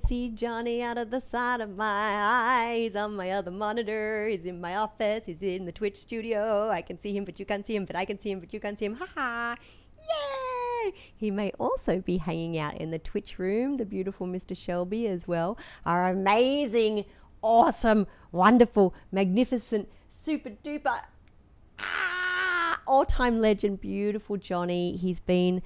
can see Johnny out of the side of my eye. He's on my other monitor. He's in my office. He's in the Twitch studio. I can see him, but you can't see him, but I can see him, but you can't see him. Ha ha. Yay! He may also be hanging out in the Twitch room, the beautiful Mr. Shelby as well. Our amazing, awesome, wonderful, magnificent, super duper, ah, all time legend, beautiful Johnny. He's been,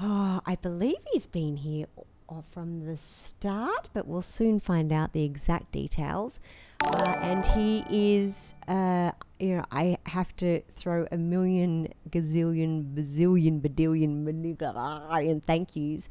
oh, I believe he's been here o- from the start, but we'll soon find out the exact details. Uh, and he is, uh, you know, I have to throw a million, gazillion, bazillion, badillion, and thank yous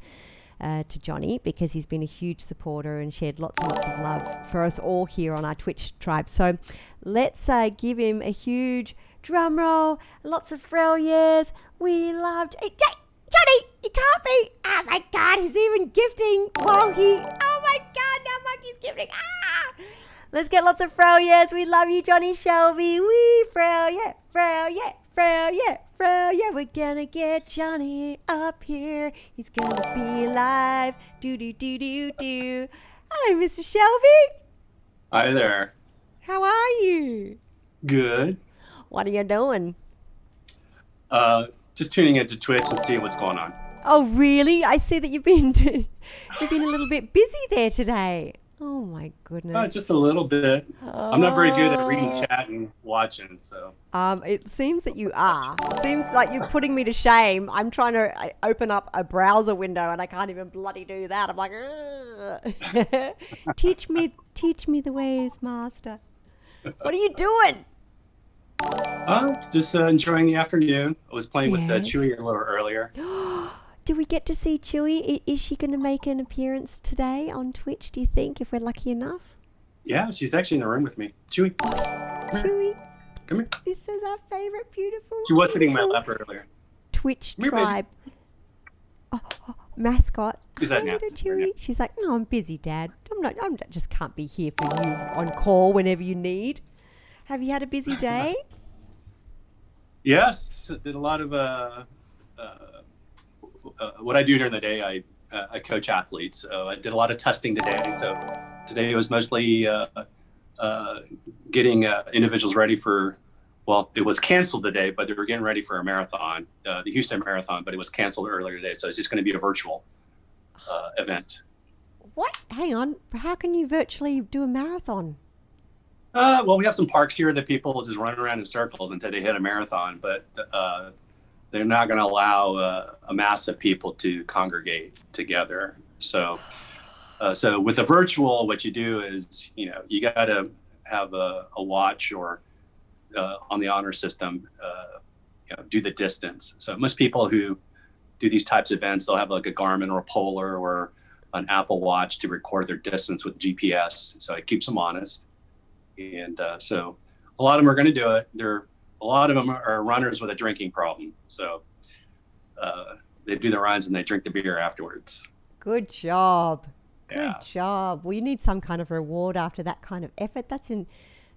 uh, to Johnny because he's been a huge supporter and shared lots and lots of love for us all here on our Twitch tribe. So let's uh, give him a huge drum roll, lots of frail years. We loved it. Hey, Johnny, you can't be. Oh my God, he's even gifting while he. Oh my God, now Monkey's gifting. Ah! Let's get lots of years. We love you, Johnny Shelby. We yeah, fro, yeah, fro, yeah, yeah, yeah. We're gonna get Johnny up here. He's gonna be live. Do do do do do. Hello, Mr. Shelby. Hi there. How are you? Good. What are you doing? Uh, just tuning into Twitch and seeing what's going on. Oh, really? I see that you've been you've been a little bit busy there today. Oh my goodness. Uh, just a little bit. I'm not very good at reading chat and watching, so. Um, it seems that you are. It seems like you're putting me to shame. I'm trying to open up a browser window and I can't even bloody do that. I'm like, teach me, teach me the ways, master. What are you doing? Uh, just uh, enjoying the afternoon. I was playing with uh. Chewie a little earlier. Do we get to see Chewie? I- Is she going to make an appearance today on Twitch? Do you think, if we're lucky enough? Yeah, she's actually in the room with me. Chewie, Chewie, come here. this is our favorite, beautiful. She was sitting in my beautiful lap earlier. Twitch Come here, baby. tribe. Oh, oh, mascot. She's at Hi, nap. little She's. Chewie. She's like, no, I'm busy, Dad. I'm not. I'm not, just can't be here for you on call whenever you need. Have you had a busy day? Yes, did a lot of uh, uh, uh, what I do during the day. I uh, I coach athletes, so I did a lot of testing today. So today was mostly uh, uh, getting uh, individuals ready for. Well, it was canceled today, but they were getting ready for a marathon, uh, the Houston Marathon, but it was canceled earlier today, so it's just going to be a virtual uh, event. what? Hang on. How can you virtually do a marathon? Uh, well, we have some parks here that people just run around in circles until they hit a marathon, but uh, they're not going to allow uh, a mass of people to congregate together. So, uh, so with a virtual, what you do is, you know, you got to have a, a watch or uh, on the honor system, uh, you know, do the distance. So most people who do these types of events, they'll have like a Garmin or a Polar or an Apple Watch to record their distance with GPS. So it keeps them honest and uh, so a lot of them are going to do it. They're a lot of them are runners with a drinking problem, so uh, they do the runs and they drink the beer afterwards. Good job. Good job. Well, you need some kind of reward after that kind of effort. That's in.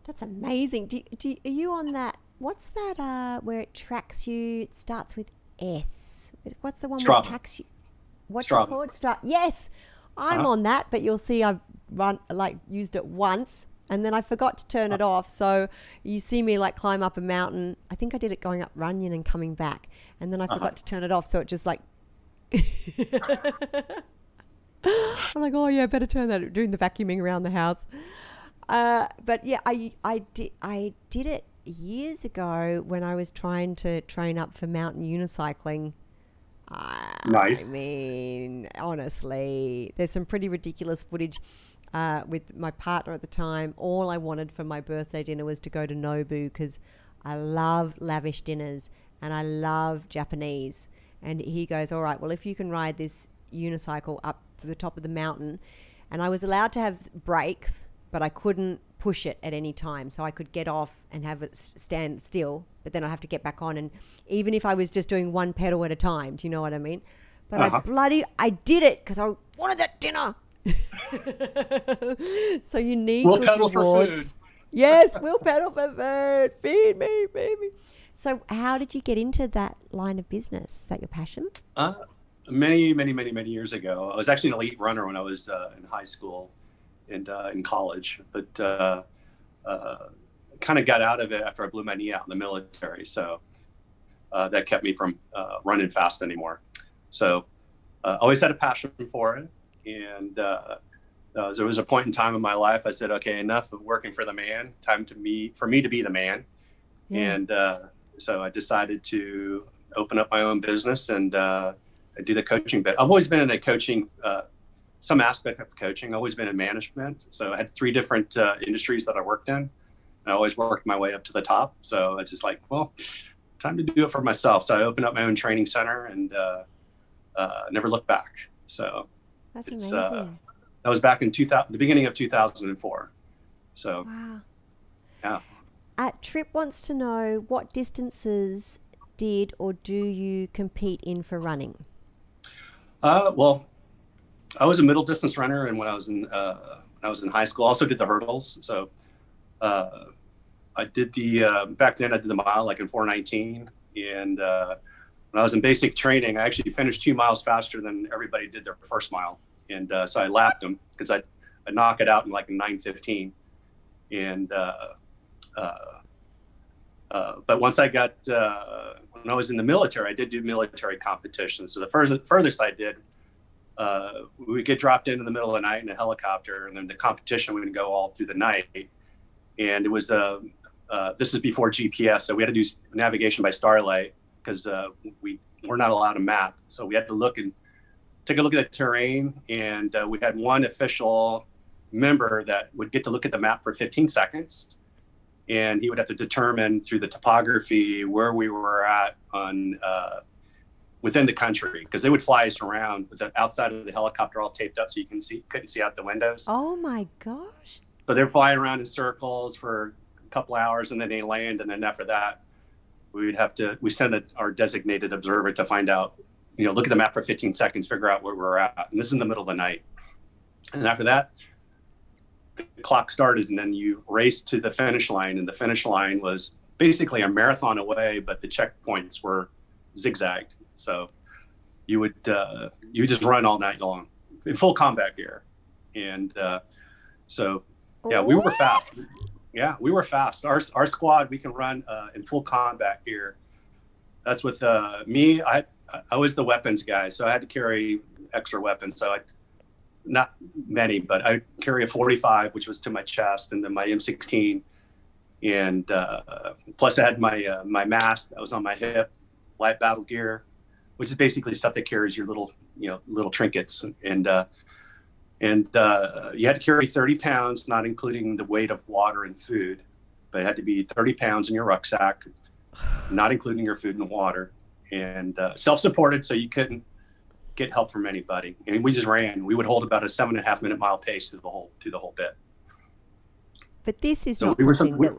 That's amazing. Do, do are you on that? What's that? Uh, where it tracks you? It starts with S. What's the one where it tracks you? What's it Strava. called? Stra- yes, I'm Uh-huh. on that. But you'll see, I've run like used it once, and then I forgot to turn it off. So you see me like climb up a mountain. I think I did it going up Runyon and coming back, and then I forgot to turn it off. So it just like I'm like, oh yeah, better turn that doing the vacuuming around the house. Uh, but yeah, I I did I did it years ago when I was trying to train up for mountain unicycling. Uh, Nice. I mean, honestly, there's some pretty ridiculous footage. Uh, with my partner at the time, all I wanted for my birthday dinner was to go to Nobu because I love lavish dinners and I love Japanese. And he goes, All right, well, if you can ride this unicycle up to the top of the mountain, and I was allowed to have s- brakes, but I couldn't push it at any time. So I could get off and have it stand still, but then I have to get back on. And even if I was just doing one pedal at a time, do you know what I mean? But I Uh-huh. bloody, I did it because I wanted that dinner. so you need We'll pedal for food. Yes, we'll pedal for food. Feed me, feed me. So, how did you get into that line of business? Is that your passion? Uh, many, many, many, many years ago. I was actually an elite runner when I was uh, in high school and uh, in college, but uh, uh, kind of got out of it after I blew my knee out in the military. So uh, that kept me from uh, running fast anymore. So uh, always had a passion for it. And uh, uh, there was a point in time in my life I said, okay, enough of working for the man. Time to me for me to be the man. Yeah. And uh, so I decided to open up my own business and uh, do the coaching bit. I've always been in a coaching, uh, some aspect of coaching. I've always been in management. So I had three different uh, industries that I worked in. I always worked my way up to the top. So it's just like, well, time to do it for myself. So I opened up my own training center and uh, uh, never looked back. So That's it's, amazing. uh, that was back in 2000, the beginning of 2004. So wow. yeah. Uh, Trip wants to know what distances did or do you compete in for running? Uh, well, I was a middle distance runner, and when I was in uh, when I was in high school, I also did the hurdles. So uh, I did the uh, back then I did the mile like in 419, and uh, when I was in basic training, I actually finished two miles faster than everybody did their first mile, and uh, so I lapped them because I I knock it out in like 915, and uh, uh, uh, but once I got uh, when I was in the military, I did do military competitions. So the further, furthest I did, uh, we get dropped in in the middle of the night in a helicopter, and then the competition would go all through the night. And it was this is before GPS, so we had to do navigation by starlight because uh, we were not allowed a map. So we had to look and take a look at the terrain, and uh, we had one official member that would get to look at the map for 15 seconds and he would have to determine through the topography where we were at on uh, within the country because they would fly us around with the outside of the helicopter all taped up so you can see couldn't see out the windows. Oh my gosh. So they're flying around in circles for a couple hours and then they land and then after that we would have to we send a, our designated observer to find out you know look at the map for 15 seconds figure out where we're at. And this is in the middle of the night. And after that the clock started and then you raced to the finish line and the finish line was basically a marathon away but the checkpoints were zigzagged. So you would uh, you would just run all night long in full combat gear. And uh, so yeah we were fast yeah we were fast. Our, our squad we can run uh, in full combat gear that's with uh, me i i was the weapons guy so i had to carry extra weapons so i not many but i carry a 45 which was to my chest and then my m16 and uh, plus i had my uh, my mask that was on my hip light battle gear which is basically stuff that carries your little you know little trinkets and uh, and uh, you had to carry 30 pounds, not including the weight of water and food, but it had to be 30 pounds in your rucksack, not including your food and water, and uh, self-supported, so you couldn't get help from anybody. And we just ran. We would hold about a seven and a half minute mile pace through the whole through the whole bit. But this is So not we something we- that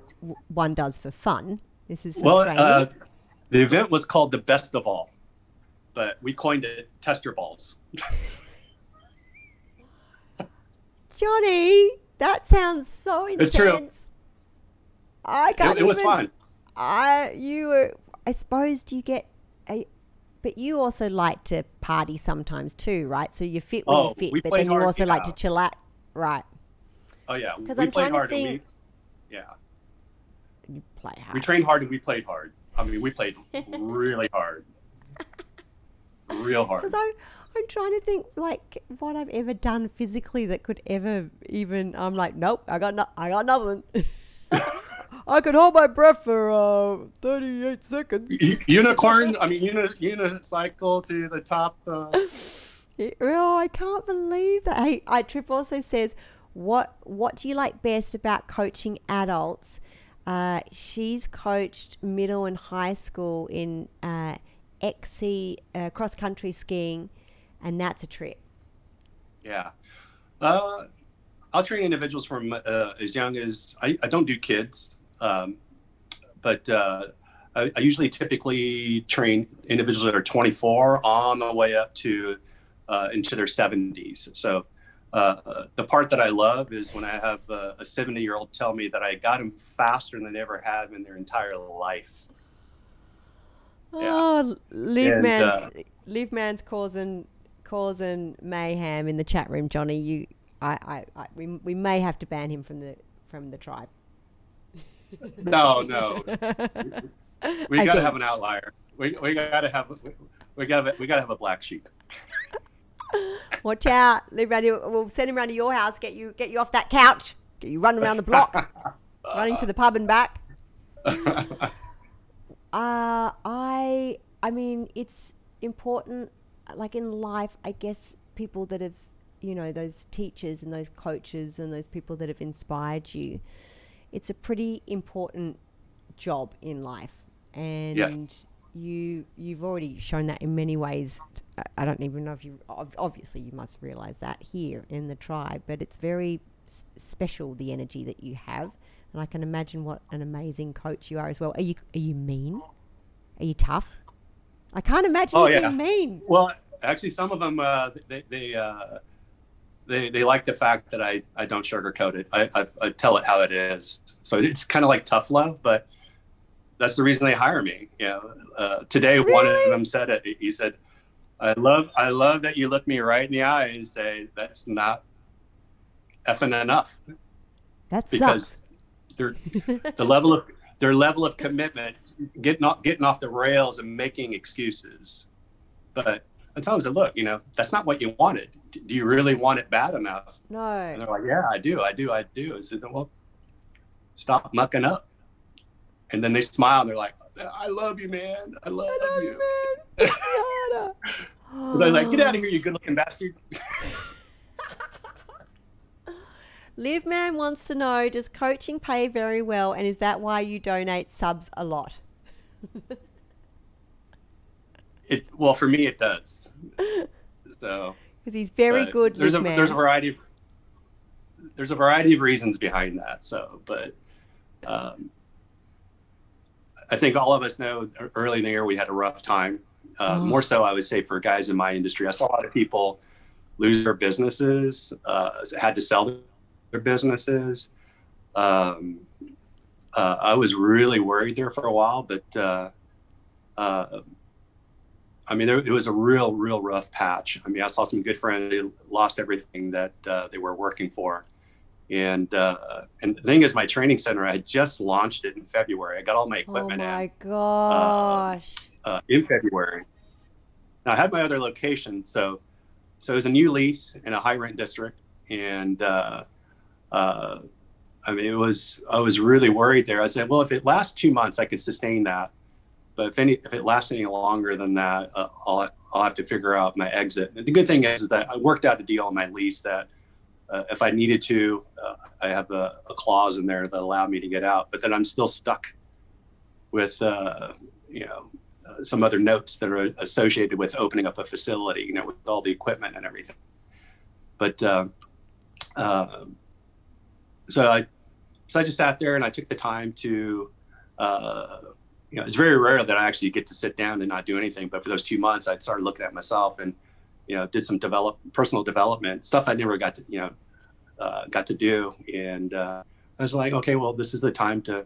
one does for fun. This is for Well, uh, the event was called the best of all, but we coined it tester balls. Johnny, that sounds so intense. It's true. I can't It, it was even- fun. I you were. I suppose do you get a. But you also like to party sometimes too, right? So you're fit when Oh, you're fit, but then you hard, also like to chill out, right? Oh yeah, because I'm played trying to think- we, yeah. You play hard. We trained hard and we played hard. I mean, we played really hard, real hard. Because I'm, I'm trying to think like what I've ever done physically that could ever even. I'm like, nope, I got no, I got nothing. I could hold my breath for uh, 38 seconds. Unicorn. I mean, uni, unicycle to the top. Uh, oh, I can't believe that. Hey, I Trip also says, what what do you like best about coaching adults? Uh, she's coached middle and high school in uh, XC uh, cross country skiing, and that's a treat. yeah. Uh, I'll train individuals from uh, as young as I, I don't do kids, um, but uh, I, I usually typically train individuals that are 24 on the way up to uh, into their 70s. So uh, the part that I love is when I have a 70 year old tell me that I got him faster than they ever have in their entire life. Yeah. Oh, Live and, Man's, uh, Live Man's causing causing mayhem in the chat room, Johnny. You, I, I, I we, we may have to ban him from the from the tribe. No, no. we, we got to have an outlier. We, we got to have we got we got to have a black sheep. Watch out, live around here. We'll send him around to your house, get you get you off that couch, get you running around the block, running to the pub and back. uh, I I mean, it's important. Like in life, I guess people that have, you know, those teachers and those coaches and those people that have inspired you, it's a pretty important job in life, and. Yeah you you've already shown that in many ways. I don't even know if you obviously you must realize that here in the tribe, but it's very special the energy that you have, and I can imagine what an amazing coach you are as well. Are you are you mean? Are you tough? I can't imagine oh, you yeah. being mean. Well, actually, some of them uh, they they, uh, they they like the fact that I I don't sugarcoat it. I, I, I tell it how it is. So it's kind of like tough love, but that's the reason they hire me. You know, uh, today really? one of them said it. He said, "I love, I love that you look me right in the eye and say that's not effing enough." That because they're the level of their level of commitment, getting off, getting off the rails and making excuses. But I tell them, look, you know, that's not what you wanted. Do you really want it bad enough? No. And they're like, yeah, I do, I do, I do. I said, well, stop mucking up. And then they smile and they're like, I love you, man. I love, I love you. man. I was like, get out of here, you good looking bastard. Live Man wants to know Does coaching pay very well, and is that why you donate subs a lot? it Well, for me, it does. So. Because he's very good. There's a, man. there's a variety of there's a variety of reasons behind that. So, but um, I think all of us know early in the year we had a rough time. Uh, oh. More so, I would say, for guys in my industry. I saw a lot of people lose their businesses, uh, had to sell businesses. Um, uh, I was really worried there for a while, but uh, uh, I mean, there, it was a real, real rough patch. I mean, I saw some good friends they lost everything that uh, they were working for. And uh, and the thing is, my training center, I just launched it in February. I got all my equipment oh my in. gosh. Uh, uh, in February. Now I had my other location, so so it was a new lease in a high rent district, and uh, I mean it was I was really worried there. I said, well, if it lasts two months, I could sustain that, but if any if it lasts any longer than that, uh, I'll I'll have to figure out my exit. The good thing is, is that I worked out a deal on my lease that uh, if I needed to, uh, I have a, a, clause in there that allowed me to get out. But then I'm still stuck with, uh, you know, uh, some other notes that are associated with opening up a facility, you know, with all the equipment and everything. But uh, uh, so I, so I just sat there and I took the time to, you know, it's very rare that I actually get to sit down and not do anything. But for those two months, I started looking at myself and you know, did some develop personal development stuff I never got to, you know, uh, got to do. And uh, I was like, okay, well, this is the time to,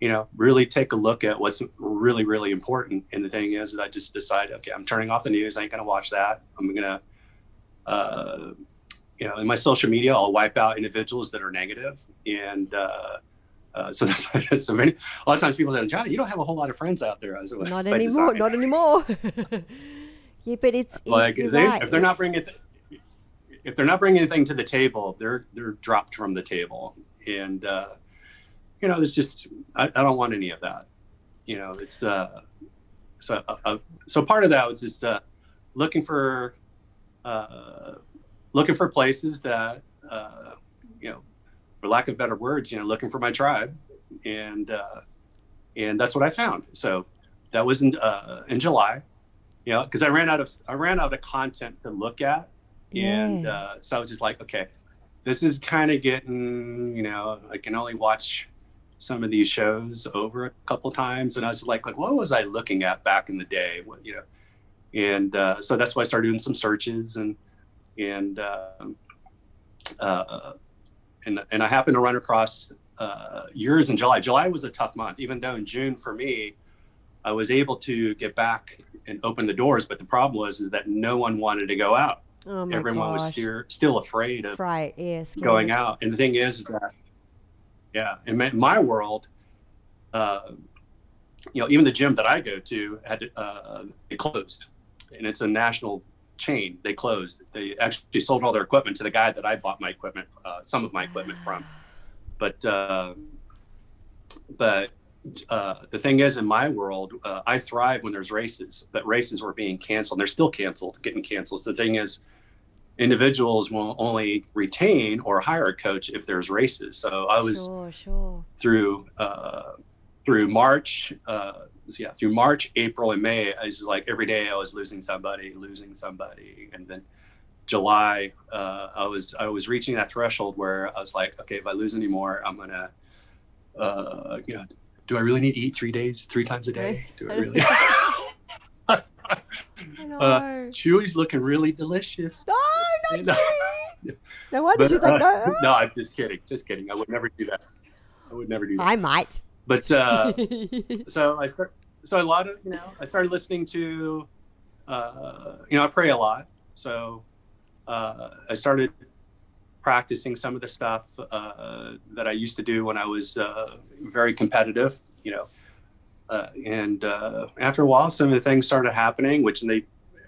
you know, really take a look at what's really, really important. And the thing is that I just decided, okay, I'm turning off the news. I ain't to watch that. I'm to, uh, you know, in my social media, I'll wipe out individuals that are negative. And, uh, uh, so that's why so many. A lot of times people say, Johnny, you don't have a whole lot of friends out there. I was like, not anymore. Not anymore. Yeah, but it's like they, right. if they're not bringing if they're not bringing anything to the table, they're they're dropped from the table, and uh, you know, it's just I, I don't want any of that. You know, it's uh, so uh, uh so part of that was just uh, looking for uh, looking for places that uh, you know, for lack of better words, you know, looking for my tribe, and uh, and that's what I found. So that was in uh, in July you know, because I ran out of I ran out of content to look at, and yeah. uh, so I was just like, okay, this is kind of getting, you know, I can only watch some of these shows over a couple times, and I was like, like, what was I looking at back in the day? What you know, and uh, so that's why I started doing some searches and and uh, uh, and and I happened to run across uh, yours in July. July was a tough month, even though in June for me, I was able to get back and open the doors. But the problem was is that no one wanted to go out. Oh Everyone was still still afraid of Right. Going out. And the thing is that, yeah, in my, my world, uh, you know, even the gym that I go to had uh, it closed, and it's a national chain. They closed. They actually sold all their equipment to the guy that I bought my equipment, uh, some of my equipment from. But uh, but uh, the thing is, in my world, uh, I thrive when there's races. But races were being canceled. And They're still canceled, getting canceled. So the thing is, individuals will only retain or hire a coach if there's races. So I was Sure. Sure. through uh, through March, uh, yeah, through March, April, and May. I was like every day I was losing somebody, losing somebody, and then July, uh, I was I was reaching that threshold where I was like, okay, if I lose any more, I'm gonna, uh, you know, do I really need to eat three days, three times a day? Do I really? Uh, Chewie's looking really delicious. no, not. Chewie. No wonder she's like, uh, no. no, I'm just kidding. Just kidding. I would never do that. I would never do that. I might. But uh, so I start. So a lot of you know, I started listening to, uh, you know, I pray a lot. So uh, I started practicing some of the stuff uh, that I used to do when I was uh, very competitive. You know, uh, and uh, after a while, some of the things started happening, which they,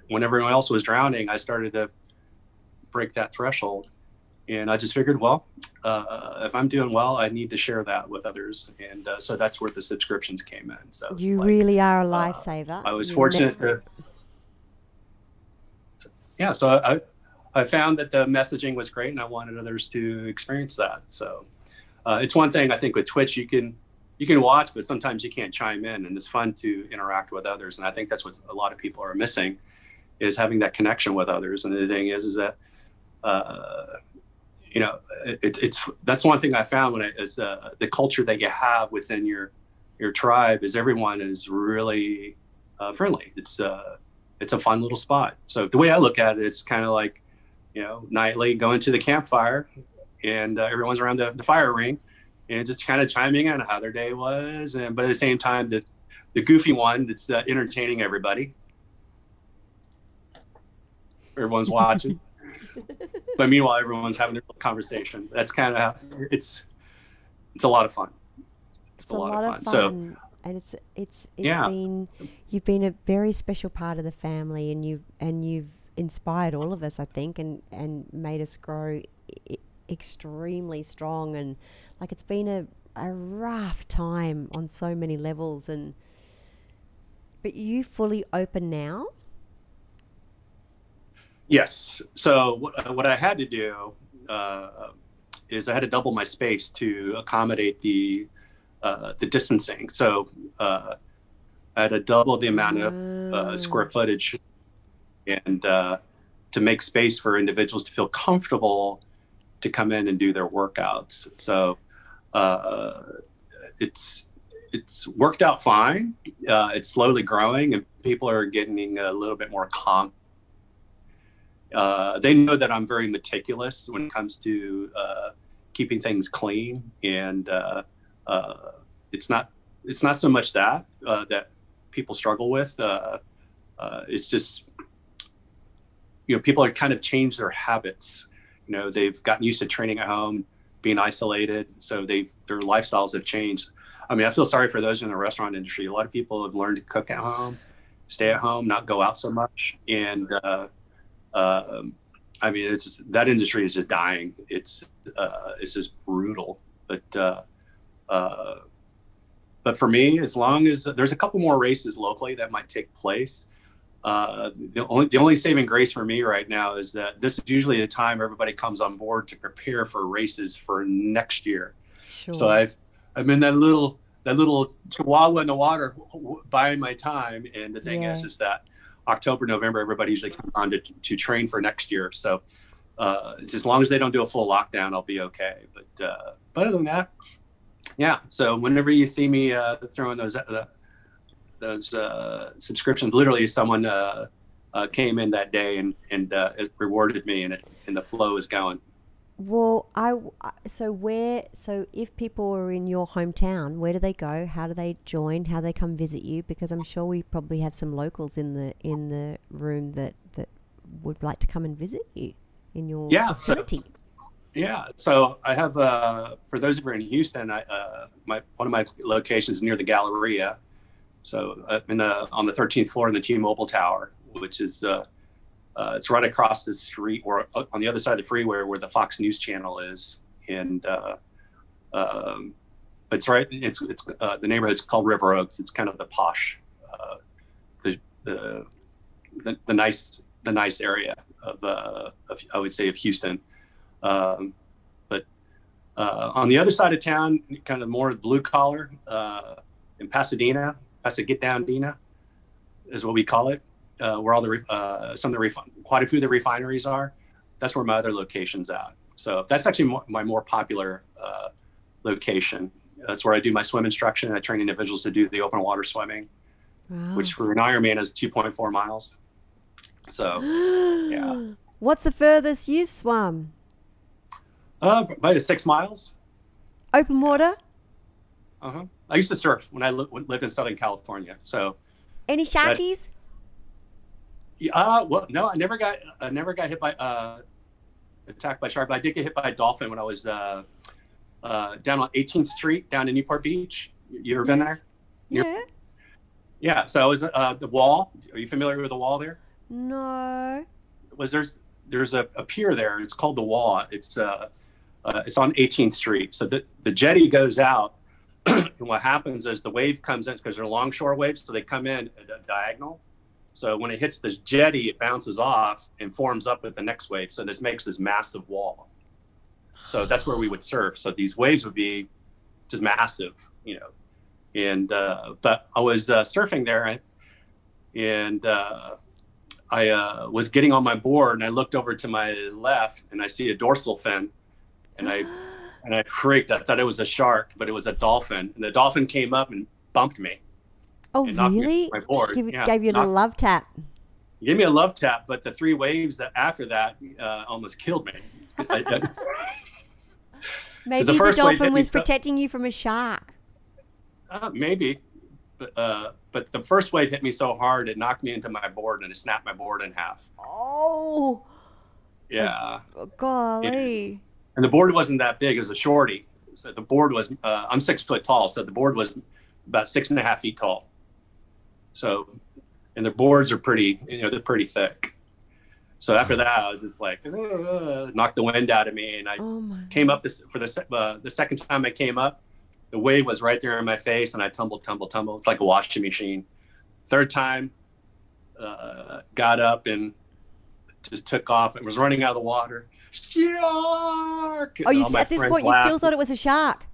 when everyone else was drowning, I started to break that threshold. And I just figured, well, uh, if I'm doing well, I need to share that with others. And uh, so that's where the subscriptions came in. So you like, really are a lifesaver. I was You fortunate ne- to, yeah. So I, I found that the messaging was great, and I wanted others to experience that. So uh, it's one thing I think with Twitch you can you can watch, but sometimes you can't chime in, and it's fun to interact with others. And I think that's what a lot of people are missing is having that connection with others. And the thing is, is that uh, you know it, it's that's one thing I found when I uh, the culture that you have within your your tribe is everyone is really uh, friendly. It's uh, it's a fun little spot. So the way I look at it, it's kind of like you know nightly going to the campfire, and uh, everyone's around the, the fire ring, and just kind of chiming in on how their day was, and but at the same time the the goofy one that's uh, entertaining everybody. Everyone's watching, but meanwhile everyone's having their little conversation. That's kind of how it's it's a lot of fun. It's, It's a lot of fun. So and it's it's it's Yeah. been you've been a very special part of the family and you've and you've inspired all of us I think and and made us grow I- extremely strong and like it's been a a rough time on so many levels and but you fully open now Yes. So what, uh, what I had to do uh, is I had to double my space to accommodate the uh, the distancing. So uh, I had to double the amount of uh, Ah. square footage, and uh, to make space for individuals to feel comfortable to come in and do their workouts. So uh, it's it's worked out fine. Uh, it's slowly growing, and people are getting a little bit more calm uh, they know that I'm very meticulous when it comes to uh, keeping things clean, and uh, uh, it's not it's not so much that uh, that people struggle with. It's just you know people are kind of changed their habits. You know they've gotten used to training at home, being isolated, so they their lifestyles have changed. I mean, I feel sorry for those in the restaurant industry. A lot of people have learned to cook at home, stay at home, not go out so much, and uh, um, I mean, it's just, that industry is just dying. It's uh, it's just brutal. But uh, uh, but for me, as long as there's a couple more races locally that might take place, uh, the only the only saving grace for me right now is that this is usually the time everybody comes on board to prepare for races for next year. sure So I've I'm in that little that little chihuahua in the water w- buying my time. And the thing is, is that October, November, everybody usually comes on to, to train for next year. So uh, as long as they don't do a full lockdown, I'll be okay. But uh, but other than that, yeah. So whenever you see me uh, throwing those uh, those uh, subscriptions, literally someone uh, came in that day and and rewarded me, and it and the flow is going. Well, I so where so if people are in your hometown, where do they go? How do they join? How do they come visit you? Because I'm sure we probably have some locals in the in the room that that would like to come and visit you in your Yeah, so- Yeah. So I have, uh, for those of you in Houston, I, uh, my one of my locations near the Galleria. So uh, in the, on the 13th floor in the T-Mobile Tower, which is uh, uh, it's right across the street or uh, on the other side of the freeway where the Fox News Channel is, and uh, um, it's right. It's it's uh, the neighborhood's called River Oaks. It's kind of the posh, uh, the, the the the nice the nice area of, uh, of I would say of Houston. Um, but on the other side of town, kind of more blue collar in Pasadena, Pasadena Dina, is what we call it, uh, where all the re- uh, some of the refin- quite a few of the refineries are. That's where my other location's at. So that's actually mo- my more popular uh, location. That's where I do my swim instruction. I train individuals to do the open water swimming, Wow. which for an Ironman is 2.4 miles. So yeah. What's the furthest you've swum? uh, about six miles. Open water? Uh-huh. I used to surf when I li- lived in Southern California. So, Any sharkies? yeah, uh, well, no, I never got, I never got hit by, uh, attacked by shark, but I did get hit by a dolphin when I was, uh, uh, down on 18th Street down in Newport Beach. You ever been there? yeah. Yeah. So I was, uh, the wall. Are you familiar with the wall there? No. Was there's, there's a, a pier there. It's called the wall. It's, uh, uh, it's on 18th Street. So the, the jetty goes out. and what happens is the wave comes in because they're longshore waves. So they come in at a diagonal. So when it hits the jetty, it bounces off and forms up with the next wave. So this makes this massive wall. So that's where we would surf. So these waves would be just massive, you know. And uh, but I was uh, surfing there, and uh, I uh, was getting on my board, and I looked over to my left, and I see a dorsal fin, and I and I freaked. I thought it was a shark, but it was a dolphin, and the dolphin came up and bumped me. Oh, really? my board. Give, Yeah, gave you a love tap. Give me a love tap, but the three waves that after that uh, almost killed me. Maybe the, first wave dolphin was so- protecting you from a shark. Uh, maybe, but uh, but the first wave hit me so hard it knocked me into my board and it snapped my board in half. Oh, Yeah, golly. and the board wasn't that big; it was a shorty. So the board was uh, I'm six foot tall, so the board was about six and a half feet tall. So, and the boards are pretty, you know, they're pretty thick. So after that, I was just like, "Ugh," knocked the wind out of me, and I Oh came up this for the uh, the second time I came up, the wave was right there in my face, and I tumbled, tumbled, tumbled, like a washing machine. Third time, uh, got up and just took off and was running out of the water. Shark! Oh, you at this point you still thought it was a shark.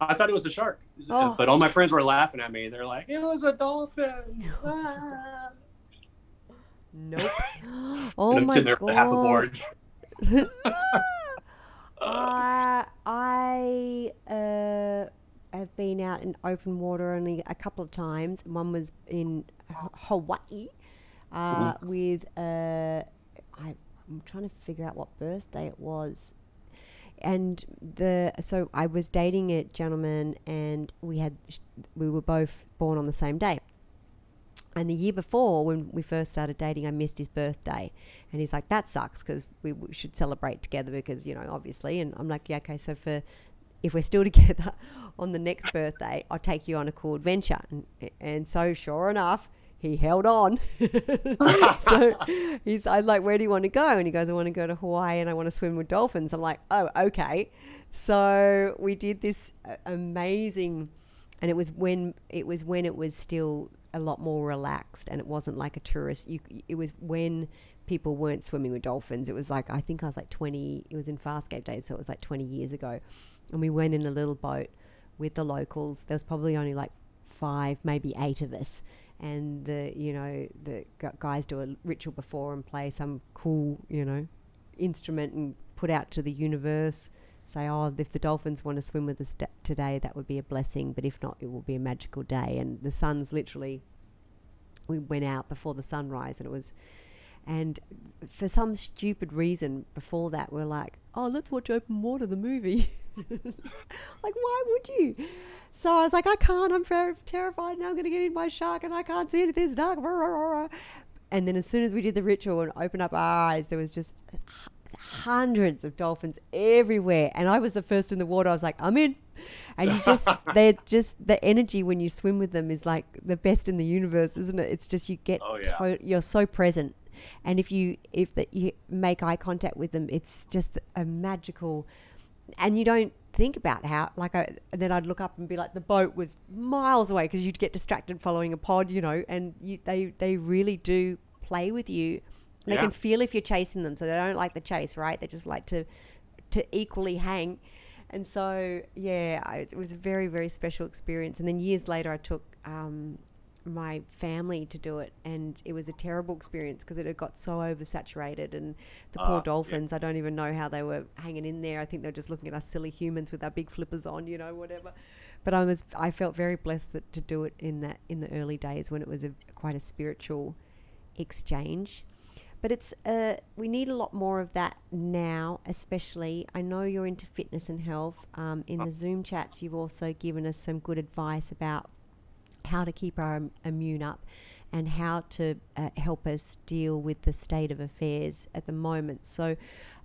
I thought it was a shark, Oh. but all my friends were laughing at me. They're like, "It was a dolphin." Ah. Nope. oh my sitting there with half a god. board. Uh, I uh, have been out in open water only a couple of times. One was in Hawaii uh, with, uh, I, I'm trying to figure out what birthday it was. And the so I was dating a gentleman, and we had we were both born on the same day. And the year before, when we first started dating, I missed his birthday. And he's like, that sucks because we, should celebrate together because, you know, obviously. And I'm like, yeah, okay, so for if we're still together on the next birthday, I'll take you on a cool adventure. And, and so, sure enough, he held on. so he's I'm like, where do you want to go? And he goes, I want to go to Hawaii and I want to swim with dolphins. I'm like, oh, okay. So we did this uh, amazing, and it was when it was when it was still a lot more relaxed, and it wasn't like a tourist. You, it was when people weren't swimming with dolphins. It was like I think I was like 20. It was in Farscape days, so it was like 20 years ago, and we went in a little boat with the locals. There was probably only like five, maybe eight of us, and the you know the guys do a ritual before and play some cool you know instrument and put out to the universe say oh if the dolphins want to swim with us today that would be a blessing but if not it will be a magical day and the sun's literally we went out before the sunrise and it was And for some stupid reason, before that, we're like, oh, let's watch Open Water, the movie. like, why would you? So I was like, I can't. I'm very terrified. Now I'm going to get in my shark and I can't see anything. It's dark. And then as soon as we did the ritual and opened up our eyes, there was just hundreds of dolphins everywhere. And I was the first in the water. I was like, I'm in. And you just, they're just, the energy when you swim with them is like the best in the universe, isn't it? It's just, you get, Oh, yeah. to- you're so present. And if you, if that you make eye contact with them, it's just a magical, and you don't think about how, like, I, then I'd look up and be like, the boat was miles away because you'd get distracted following a pod, you know, and you, they, they really do play with you. They Yeah. can feel if you're chasing them, so they don't like the chase, right? They just like to to equally hang. And so, yeah, I, it was a very, very special experience. And then years later, I took um, my family to do it, and it was a terrible experience because it had got so oversaturated. And the Ah, poor yeah. dolphins, I don't even know how they were hanging in there. I think they were just looking at us silly humans with our big flippers on, you know, whatever. But I was, I felt very blessed that, to do it in that in the early days when it was a quite a spiritual exchange. But it's uh, we need a lot more of that now, especially. I know you're into fitness and health. Um, in the Zoom chats, you've also given us some good advice about how to keep our immune up and how to uh, help us deal with the state of affairs at the moment. So,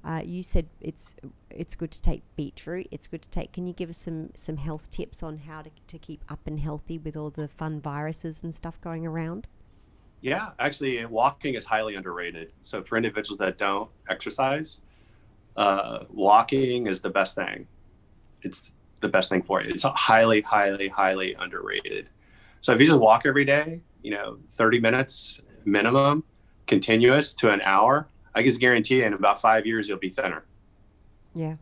uh, you said it's it's good to take beetroot. It's good to take. Can you give us some some health tips on how to, to keep up and healthy with all the fun viruses and stuff going around? Yeah, actually, walking is highly underrated. So for individuals that don't exercise, uh, walking is the best thing. It's the best thing for you. It's highly, highly, highly underrated. So if you just walk every day, you know, 30 minutes minimum, continuous to an hour, I can guarantee you in about five years you'll be thinner Yeah.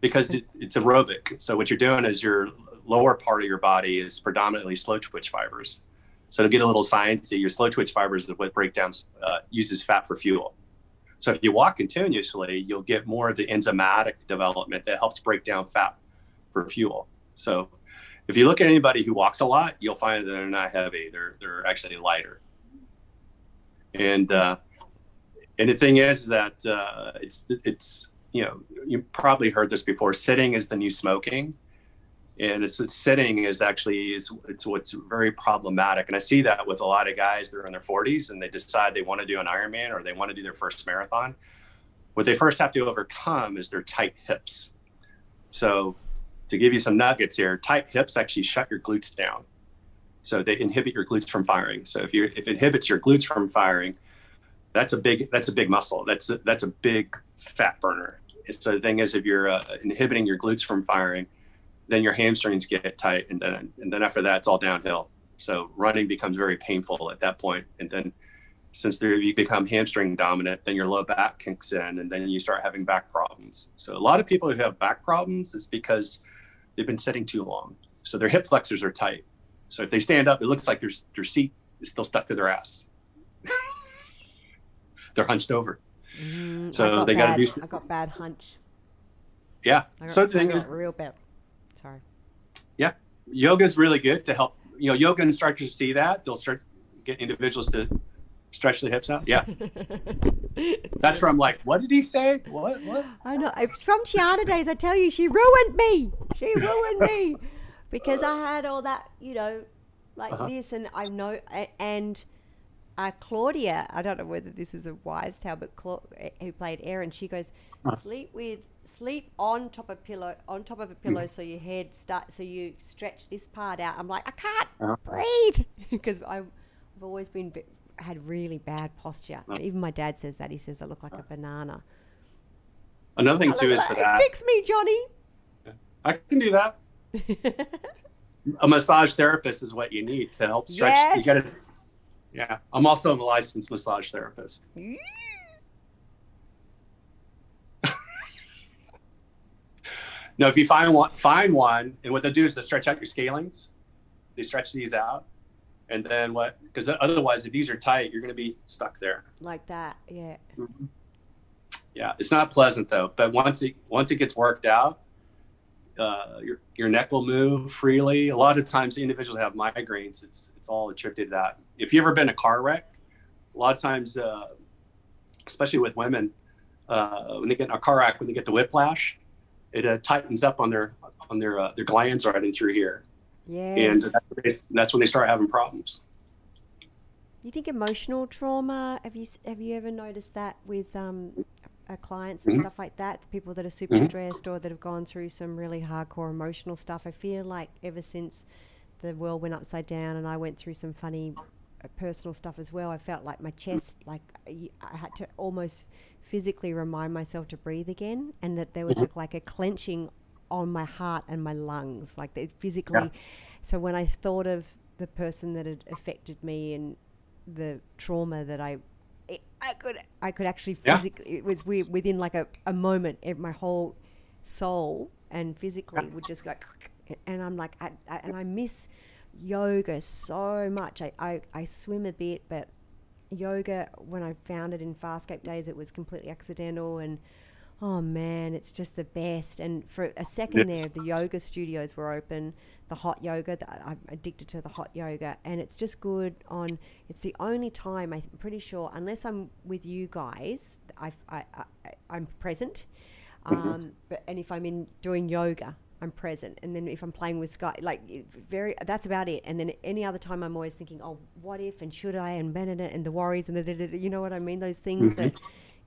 because it, it's aerobic. So what you're doing is your lower part of your body is predominantly slow twitch fibers. So to get a little sciencey, your slow twitch fibers is what break down uh, uses fat for fuel. So if you walk continuously, you'll get more of the enzymatic development that helps break down fat for fuel. So if you look at anybody who walks a lot, you'll find that they're not heavy; they're they're actually lighter. And uh, and the thing is that uh, it's it's you know you probably heard this before. Sitting is the new smoking, and it's, it's sitting is actually is it's what's very problematic. And I see that with a lot of guys that are in their 40s and they decide they want to do an Ironman or they want to do their first marathon. What they first have to overcome is their tight hips. So to give you some nuggets here, tight hips actually shut your glutes down. So they inhibit your glutes from firing. So if you if it inhibits your glutes from firing, that's a big that's a big muscle. That's a, that's a big fat burner. So the thing is, if you're uh, inhibiting your glutes from firing, then your hamstrings get tight, and then and then after that, it's all downhill. So running becomes very painful at that point, and then since there, you become hamstring dominant, then your low back kicks in, and then you start having back problems. So a lot of people who have back problems is because they've been sitting too long. So their hip flexors are tight. So if they stand up, it looks like their their seat is still stuck to their ass. They're hunched over. Mm, So got they gotta bad, do- I got bad hunch. Yeah. Got, So the thing is, real bad. Sorry. Yeah, yoga is really good to help. You know, yoga instructors see that they'll start get individuals to stretch the hips out. Yeah, that's from like, what did he say? What? What? I know. It's from Chiana days. I tell you, she ruined me. She ruined me because I had all that, you know, like Uh-huh. this, and I know, and uh, Claudia. I don't know whether this is a wives' tale, but Cla- who played Aeryn, she goes, Uh-huh. sleep with sleep on top of pillow on top of a pillow so your head start so you stretch this part out. I'm like, I can't Uh-huh. breathe because I've always been bi- had really bad posture. Uh. Even my dad says that. He says I look like a banana. Another thing too is for that. Fix me, Johnny. I can do that. A massage therapist is what you need to help stretch. You Yes. gotta, yeah, I'm also a licensed massage therapist. No, if you find one, find one, and what they do is they stretch out your scalenes. They stretch these out, and then what? Because otherwise, if these are tight, you're going to be stuck there. like that, yeah. Yeah, it's not pleasant though. But once it once it gets worked out, uh, your your neck will move freely. A lot of times, individuals have migraines. It's it's all attributed to that. If you've ever been in a car wreck, a lot of times uh, especially with women, uh, when they get in a car wreck, when they get the whiplash, it uh, tightens up on their on their uh, their glands right in through here, Yes. and that's, when they- that's when they start having problems. you think emotional trauma? Have you have you ever noticed that with um, uh, clients and Mhm. stuff like that? The people that are super Mhm. stressed or that have gone through some really hardcore emotional stuff. I feel like ever since the world went upside down and I went through some funny uh, personal stuff as well, I felt like my chest, like I had to almost physically remind myself to breathe again, and that there was Mhm. a, like a clenching on my heart and my lungs, like they physically. So when I thought of the person that had affected me and the trauma that I, it, I could, I could actually physically. Yeah. It was weird. Within like a, a moment, it, my whole soul and physically would just go, and I'm like, I, I, and I miss yoga so much. I, I, I swim a bit, but yoga when I found it in Farscape days, it was completely accidental and. Oh man, it's just the best. And for a second there, the yoga studios were open, the hot yoga. th- I'm addicted to the hot yoga, and it's just good on. It's the only time I'm pretty sure, unless I'm with you guys, I, I, I, I'm present. Um, but and if I'm in doing yoga, I'm present. And then if I'm playing with Sky, like very, that's about it. And then any other time, I'm always thinking, oh, what if and should I and and the worries and the, you know what I mean? Those things that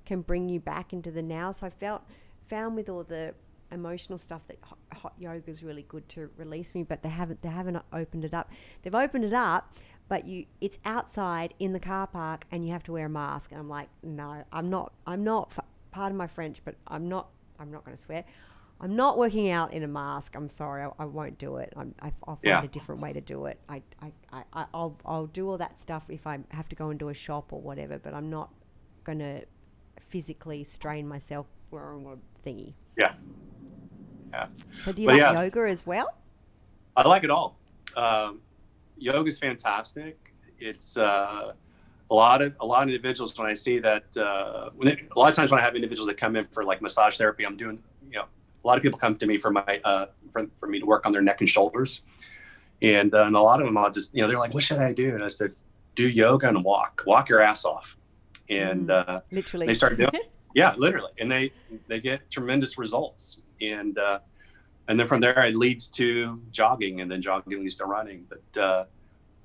can bring you back into the now. So I felt found with all the emotional stuff that hot, hot yoga is really good to release me, but they haven't they haven't opened it up. They've opened it up, but you it's outside in the car park and you have to wear a mask. And I'm like, no, I'm not. I'm not. Pardon my French, but I'm not. I'm not going to swear. I'm not working out in a mask. I'm sorry, I, I won't do it. I'm, I, I'll find Yeah. a different way to do it. I, I, I, I- I'll, I'll do all that stuff if I have to go and do a shop or whatever. But I'm not going to physically strain myself wearing a thingy. Yeah. Yeah. So do you But like yeah. yoga as well? I like it all. Um, yoga is fantastic. It's uh, a lot of a lot of individuals when I see that uh, when a lot of times when I have individuals that come in for like massage therapy, I'm doing you know a lot of people come to me for my uh, for, for me to work on their neck and shoulders, and, uh, and a lot of them I'll just you know they're like, what should I do? And I said, do yoga and walk, walk your ass off, and Mm. uh, Literally. they start doing yeah literally. And they they get tremendous results. And uh and then from there it leads to jogging and then jogging leads to running. But uh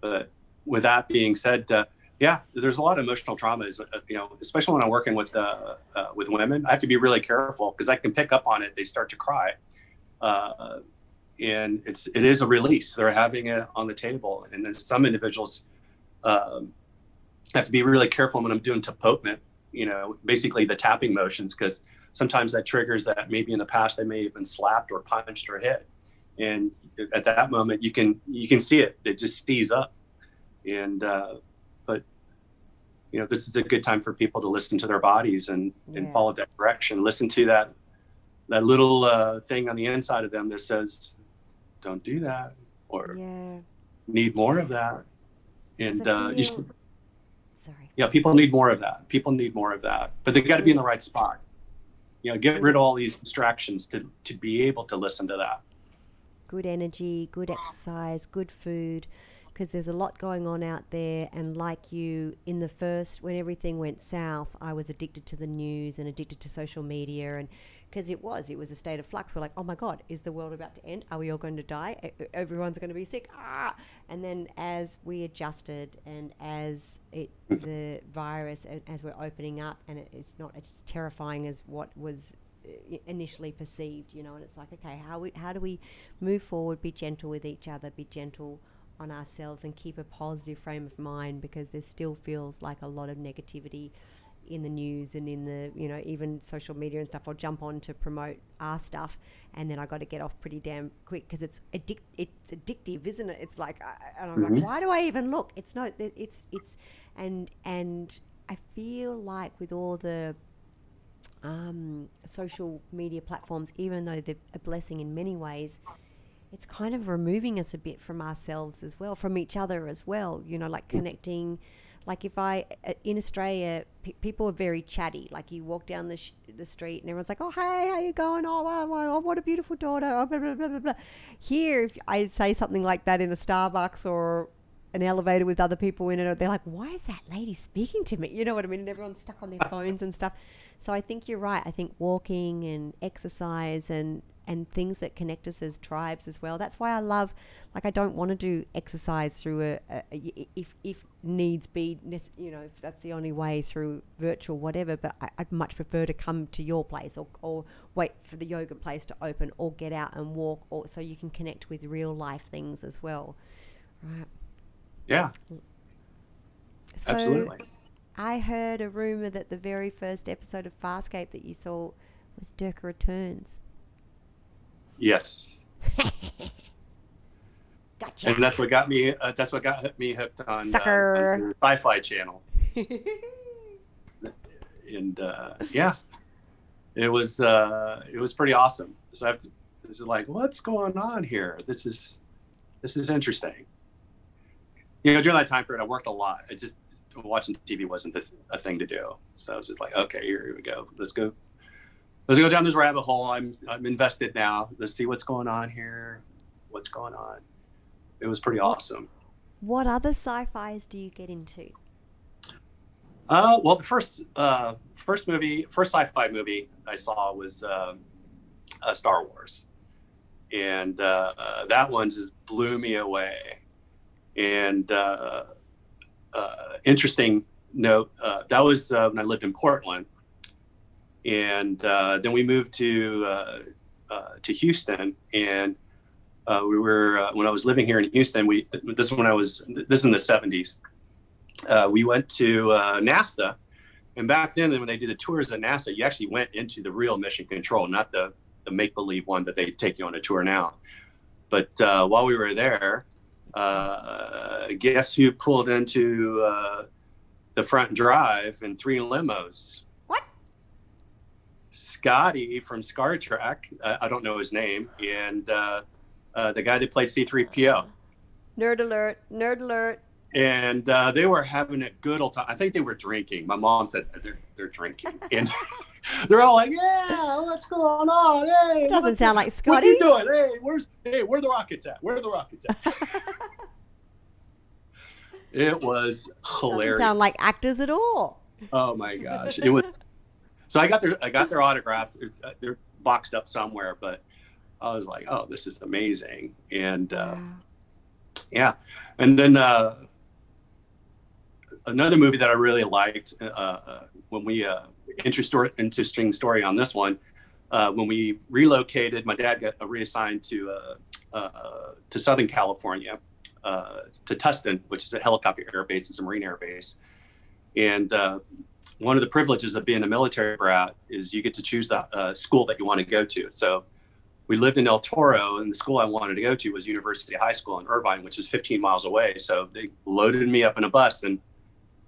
but with that being said uh yeah there's a lot of emotional traumas uh, you know especially when i'm working with uh, uh with women i have to be really careful because i can pick up on it they start to cry. Uh and it's it is a release. They're having it on the table. And then some individuals um have to be really careful when i'm doing tapotement you know, basically the tapping motions, because sometimes that triggers that maybe in the past they may have been slapped or punched or hit, and at that moment you can you can see it. It just speeds up, and uh, but you know this is a good time for people to listen to their bodies and and follow that direction. Listen to that that little uh, thing on the inside of them that says, "Don't do that," or yeah. "Need more of that." and uh, you should Sorry. yeah, people need more of that. People need more of that, but they got to be in the right spot. You know, get rid of all these distractions to to be able to listen to that. good energy, good exercise, good food, because there's a lot going on out there. And like you, in the first, when everything went south, I was addicted to the news and addicted to social media. And because it was, it was a state of flux. We're like, oh my God, is the world about to end? Are we all going to die? Everyone's going to be sick. Ah! And then as we adjusted and as it, the virus, as we're opening up, and it, it's not as terrifying as what was initially perceived, you know, and it's like, okay, how we, how do we move forward, be gentle with each other, be gentle on ourselves, and keep a positive frame of mind because there still feels like a lot of negativity in the news and in the you know even social media and stuff. I'll jump on to promote our stuff, and then I got to get off pretty damn quick because it's addic- it's addictive, isn't it? It's like, I- and I'm Mhm. like, why do I even look? It's no, it's it's and and I feel like with all the um, social media platforms, even though they're a blessing in many ways, it's kind of removing us a bit from ourselves as well, from each other as well. You know, like connecting. Like if I uh, in Australia, pe people are very chatty. Like you walk down the sh- the street and everyone's like, "Oh, hey, how you going? Oh, wow, wow, oh, what a beautiful daughter." Oh, blah, blah, blah, blah, blah. Here, if I say something like that in a Starbucks or an elevator with other people in it, they're like, "Why is that lady speaking to me?" You know what I mean? And everyone's stuck on their phones and stuff. So I think you're right. I think walking and exercise and and things that connect us as tribes as well. That's why I love, like, I don't want to do exercise through a, a, a if if needs be, you know, if that's the only way through virtual whatever. But I, would much prefer to come to your place or or wait for the yoga place to open or get out and walk, or so you can connect with real life things as well. Right. Yeah. So Absolutely. I heard a rumor that the very first episode of Farscape that you saw was Durka Returns. Yes. gotcha. And that's what got me. Uh, that's what got me hooked on, Sucker. Uh, on Sci-Fi Channel. and uh, yeah, it was uh, it was pretty awesome. So I have to. This is like, what's going on here? This is this is interesting. You know, during that time period, I worked a lot. I just watching TV wasn't a thing to do. So I was just like, okay, here, here we go. Let's go let's go down this rabbit hole. I'm I'm invested now. Let's see what's going on here. What's going on? It was pretty awesome. What other sci-fi's do you get into? Uh, well, the first uh, first movie, first sci-fi movie I saw was uh, uh Star Wars, and uh, uh, that one just blew me away. And interesting note, that was when I lived in Portland, and uh, then we moved to uh, uh, to Houston, and uh, we were uh, when I was living here in Houston. We this is when I was this is in the seventies. Uh, we went to NASA, and back then, when they did the tours at NASA, you actually went into the real mission control, not the the make believe one that they take you on a tour now. But while we were there, guess who pulled into the front drive in three limos Scotty from Star Trek. Uh, I don't know his name, and uh, uh, the guy that played C3PO. Nerd alert! Nerd alert! And uh, they were having a good old time. I think they were drinking. My mom said they're they're drinking, and they're all like, "Yeah, what's going on? Hey, doesn't sound like Scotty. What you doing? Hey, where's hey, where the rockets at? Where are the rockets at?" it was hilarious. Doesn't sound like actors at all. Oh my gosh, it was so I got their I got their autographs. They're, uh, they're boxed up somewhere, but I was like, oh, this is amazing. And uh, yeah, and then uh, another movie that I really liked uh, uh when we uh, interesting interesting story on this one. Uh, when we relocated, my dad got reassigned to to Southern California, to Tustin, which is a helicopter air base. It's a Marine air base, and one of the privileges of being a military brat is you get to choose the uh, school that you want to go to. So we lived in El Toro, and the school I wanted to go to was University High School in Irvine, which is 15 miles away. So they loaded me up in a bus and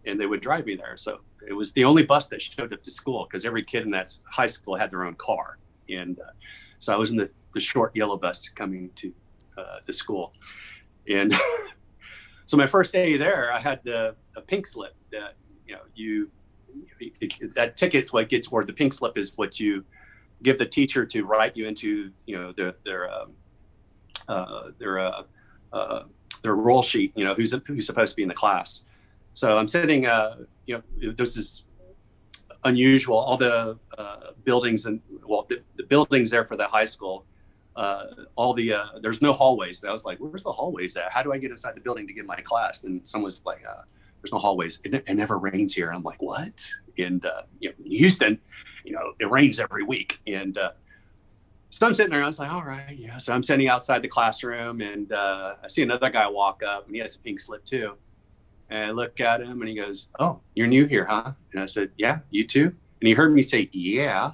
and they would drive me there. So it was the only bus that showed up to school because every kid in that high school had their own car. And uh, so I was in the, the short yellow bus coming to uh, to school. And so my first day there, I had the a pink slip that you know you that ticket's what gets or the pink slip is what you give the teacher to write you into you know their their um, uh, their uh, uh, their roll sheet you know who's who's supposed to be in the class. So i'm sitting uh, you know there's this unusual all the uh, buildings and well the, the, buildings there for the high school uh, all the there's no hallways. I was like where's the hallways at? How do i get inside the building to get my class? And someone's like there's no hallways. It, it never rains here. I'm like, what? And uh, you know, Houston, you know, it rains every week. And uh, so I'm sitting there. I was like, all right, yeah. So I'm sitting outside the classroom, and uh, I see another guy walk up, and he has a pink slip too. And I look at him, and he goes, "Oh, you're new here, huh?" And I said, "Yeah, you too." And he heard me say, "Yeah."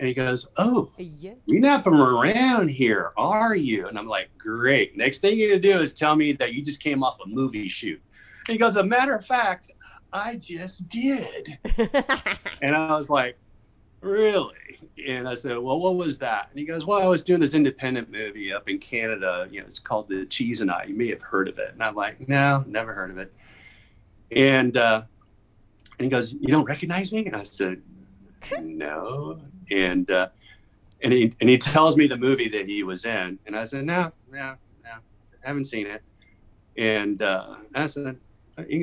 And he goes, Oh, yeah. you're not from around here, are you? And I'm like, Great. Next thing you're going to do is tell me that you just came off a movie shoot he goes, a matter of fact, I just did. and I was like, really? And I said, well, what was that? And he goes, well, I was doing this independent movie up in Canada. You know, it's called The Cheese and I. You may have heard of it. And I'm like, no, never heard of it. And, uh, and he goes, you don't recognize me? And I said, no. And, uh, and he, and he tells me the movie that he was in. And I said, no, no, no, I haven't seen it And uh, I said,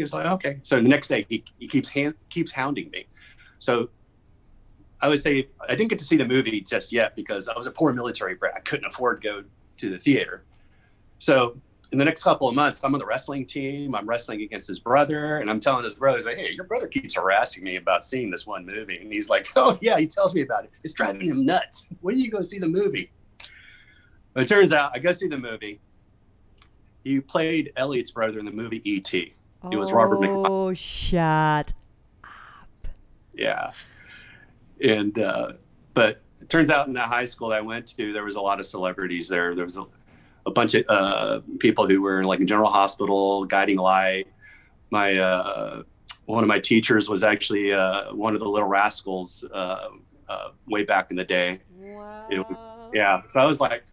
was like, okay. So the next day he, he keeps hand, keeps hounding me. So I would say I didn't get to see the movie just yet because I was a poor military brat. I couldn't afford to go to the theater. So in the next couple of months, I'm on the wrestling team. I'm wrestling against his brother, and I'm telling his brother, like, "Hey, your brother keeps harassing me about seeing this one movie." And he's like, "Oh yeah," he tells me about it. It's driving him nuts. When do you go see the movie? But it turns out I go see the movie. He played Elliott's brother in the movie E.T. It was Robert McConnell. Oh, shut. Up. Yeah. And, uh, but it turns out in the high school I went to, there was a lot of celebrities there. There was a, a bunch of uh, people who were like in General Hospital, Guiding Light. My, uh, one of my teachers was actually uh, one of the Little Rascals uh, uh, way back in the day. Wow. It Yeah. So I was like,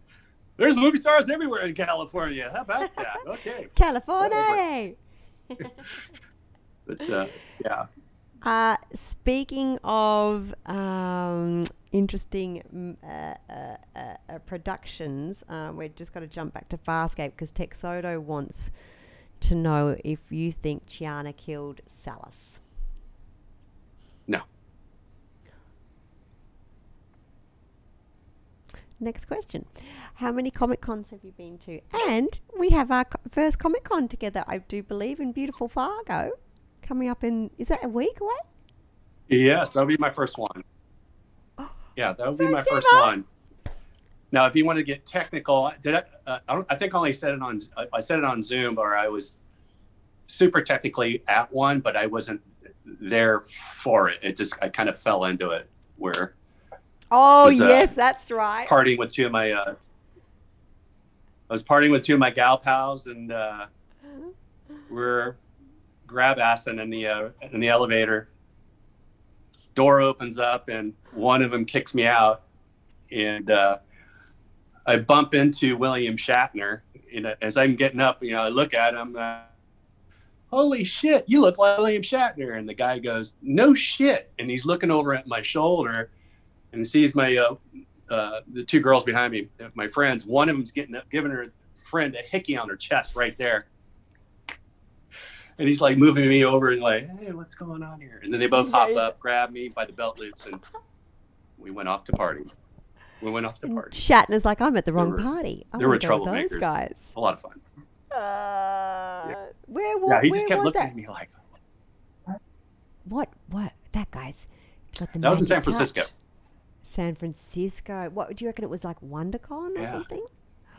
there's movie stars everywhere in California. How about that? Okay. California. But uh, yeah. Uh, speaking of um, interesting mm, uh, uh, uh, productions, uh, we've just got to jump back to Farscape because Texodo wants to know if you think Chiana killed Salus. No. Next question. How many Comic Cons have you been to? And we have our co- first Comic Con together, I do believe, in beautiful Fargo. Coming up in, is that a week away? Yes, that'll be my first one. Yeah, that would be my First first one. Now, if you want to get technical, did I? Uh, I, don't, I think I only said it on. I- I said it on Zoom, or I was super technically at one, but I wasn't there for it. It just I kind of fell into it. Where Oh, Was, uh, yes, that's right. partying with two of my, uh, I was partying with two of my gal pals, and uh, we're grab assing in the uh, in the elevator. Door opens up, and one of them kicks me out, and uh, I bump into William Shatner. You know, as I'm getting up, you know, I look at him. Uh, Holy shit, you look like William Shatner! And the guy goes, "No shit!" And he's looking over at my shoulder, and he sees my uh, uh, the two girls behind me, my friends. One of them's getting giving her friend a hickey on her chest right there. And he's like moving me over and like, hey, what's going on here? And then they both hop Yeah, yeah. up, grab me by the belt loops, and we went off to party. We went off to And party. Shatner's like, I'm at the wrong were- party. I there were wanna those troublemakers. guys. A lot of fun. Uh, Where, wa- Yeah, he just kept was looking that? at me like, What? What? That guy's got the That was in San Francisco. touch. San Francisco. What do you reckon it was like WonderCon or Yeah. something?